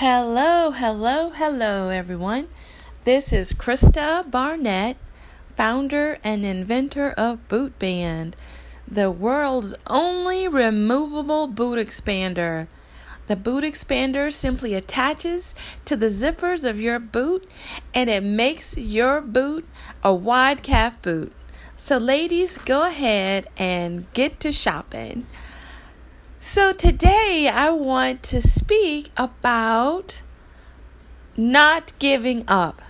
Hello, hello, hello, everyone. This is Krista Barnett, founder and inventor of Boot Band, the world's only removable boot expander. The boot expander simply attaches to the zippers of your boot and it makes your boot a wide calf boot. So, ladies, go ahead and get to shopping. So, today I want to speak about not giving up.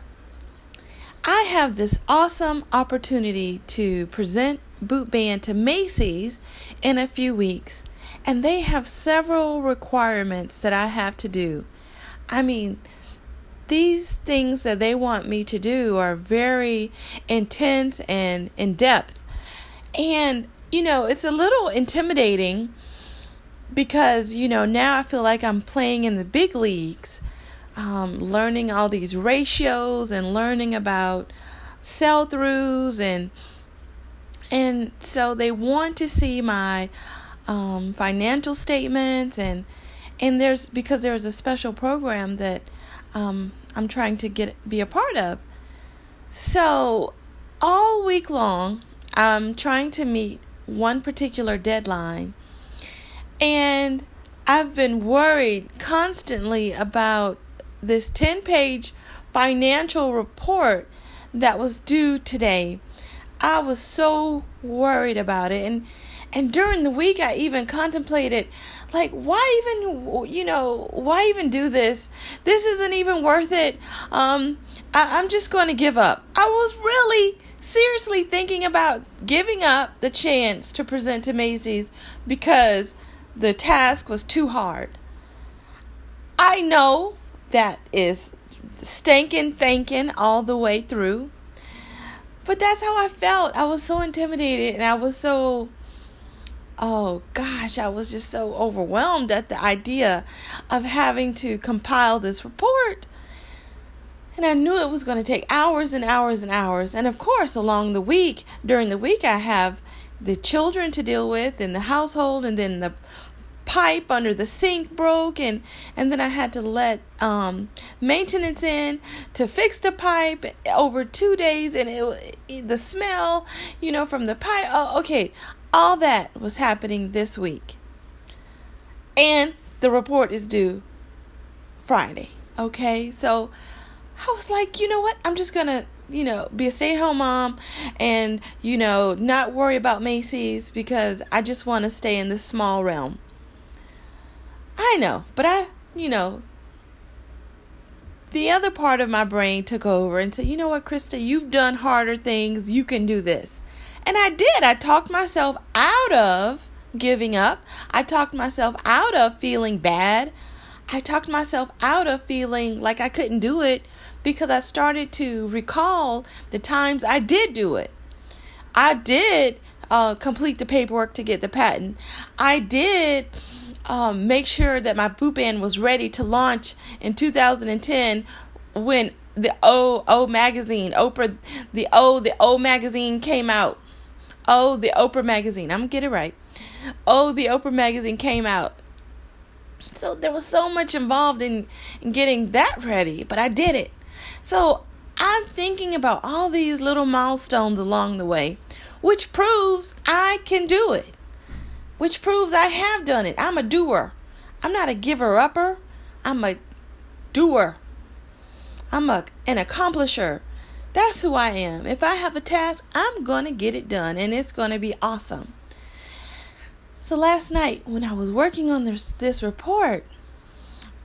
I have this awesome opportunity to present Boot Band to Macy's in a few weeks, and they have several requirements that I have to do. I mean, these things that they want me to do are very intense and in depth. And, you know, it's a little intimidating because you know now I feel like I'm playing in the big leagues, um, learning all these ratios and learning about sell throughs and and so they want to see my um, financial statements and and there's because there's a special program that um, I'm trying to get be a part of. So all week long, I'm trying to meet one particular deadline and I've been worried constantly about this 10 page financial report that was due today. I was so worried about it. And, and during the week, I even contemplated, like, why even, you know, why even do this? This isn't even worth it. Um, I, I'm just going to give up. I was really seriously thinking about giving up the chance to present to Macy's because the task was too hard. I know that is stinking thinking all the way through. But that's how I felt. I was so intimidated and I was so oh gosh, I was just so overwhelmed at the idea of having to compile this report. And I knew it was going to take hours and hours and hours. And of course, along the week, during the week, I have the children to deal with and the household and then the pipe under the sink broke and and then I had to let um, maintenance in to fix the pipe over 2 days and it the smell you know from the pipe oh, okay all that was happening this week. And the report is due Friday okay? So I was like you know what? I'm just going to you know, be a stay at home mom and, you know, not worry about Macy's because I just want to stay in this small realm. I know, but I, you know, the other part of my brain took over and said, you know what, Krista, you've done harder things. You can do this. And I did. I talked myself out of giving up. I talked myself out of feeling bad. I talked myself out of feeling like I couldn't do it because I started to recall the times I did do it. I did uh, complete the paperwork to get the patent. I did um, make sure that my boot band was ready to launch in 2010 when the O O magazine, Oprah, the O the O magazine came out. Oh, the Oprah magazine. I'm gonna get it right. Oh, the Oprah magazine came out. So there was so much involved in, in getting that ready, but I did it. So I'm thinking about all these little milestones along the way, which proves I can do it which proves I have done it. I'm a doer. I'm not a giver upper. I'm a doer. I'm a an accomplisher. That's who I am. If I have a task, I'm going to get it done and it's going to be awesome. So last night when I was working on this this report,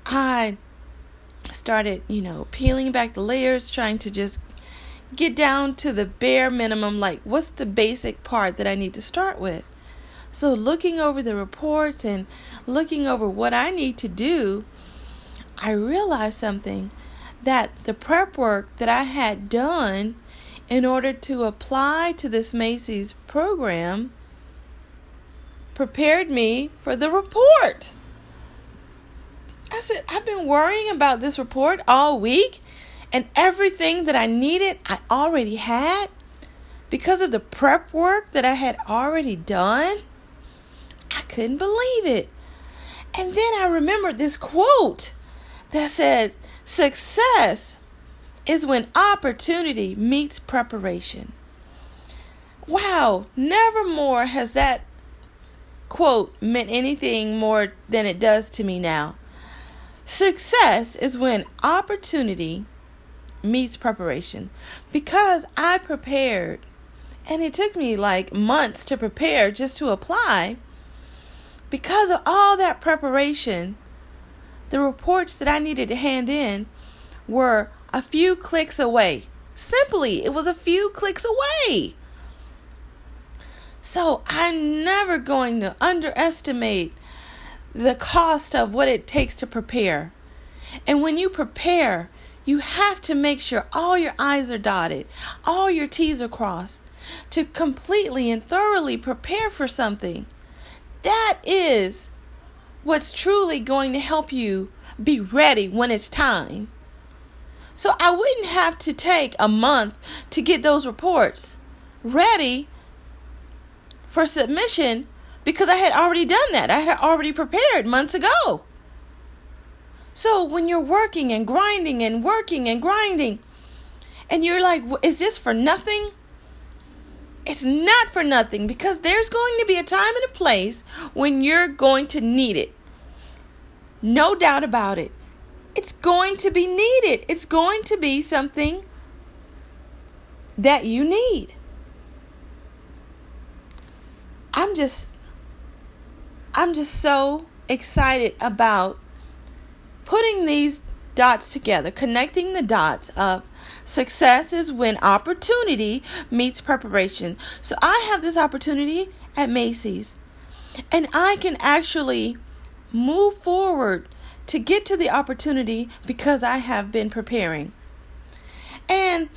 I started, you know, peeling back the layers, trying to just get down to the bare minimum like what's the basic part that I need to start with. So, looking over the reports and looking over what I need to do, I realized something that the prep work that I had done in order to apply to this Macy's program prepared me for the report. I said, I've been worrying about this report all week, and everything that I needed, I already had because of the prep work that I had already done. I couldn't believe it. And then I remembered this quote that said, Success is when opportunity meets preparation. Wow, never more has that quote meant anything more than it does to me now. Success is when opportunity meets preparation. Because I prepared, and it took me like months to prepare just to apply, because of all that preparation, the reports that I needed to hand in were a few clicks away. Simply, it was a few clicks away. So I'm never going to underestimate the cost of what it takes to prepare. And when you prepare, you have to make sure all your I's are dotted, all your T's are crossed to completely and thoroughly prepare for something. That is what's truly going to help you be ready when it's time. So I wouldn't have to take a month to get those reports ready for submission because I had already done that. I had already prepared months ago. So when you're working and grinding and working and grinding, and you're like, is this for nothing? It's not for nothing because there's going to be a time and a place when you're going to need it. No doubt about it. It's going to be needed. It's going to be something that you need. I'm just I'm just so excited about putting these dots together, connecting the dots of success is when opportunity meets preparation. So I have this opportunity at Macy's, and I can actually move forward to get to the opportunity because I have been preparing. And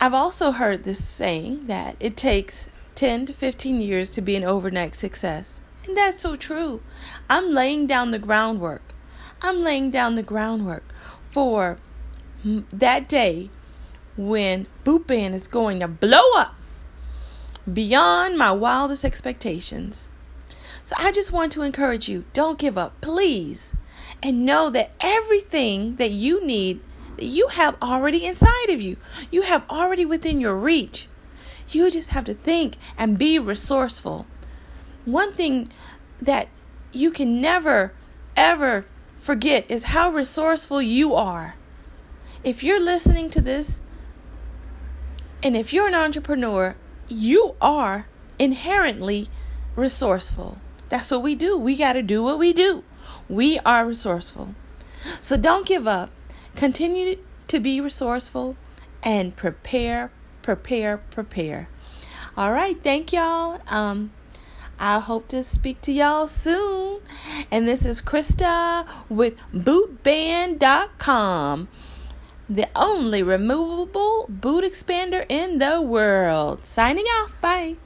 I've also heard this saying that it takes 10 to 15 years to be an overnight success. And that's so true. I'm laying down the groundwork. I'm laying down the groundwork for that day when Boot Band is going to blow up beyond my wildest expectations. So I just want to encourage you don't give up, please. And know that everything that you need, that you have already inside of you, you have already within your reach. You just have to think and be resourceful. One thing that you can never, ever forget is how resourceful you are. If you're listening to this, and if you're an entrepreneur, you are inherently resourceful. That's what we do. We got to do what we do. We are resourceful. So don't give up. Continue to be resourceful and prepare, prepare, prepare. All right. Thank y'all. Um, I hope to speak to y'all soon. And this is Krista with bootband.com, the only removable boot expander in the world. Signing off. Bye.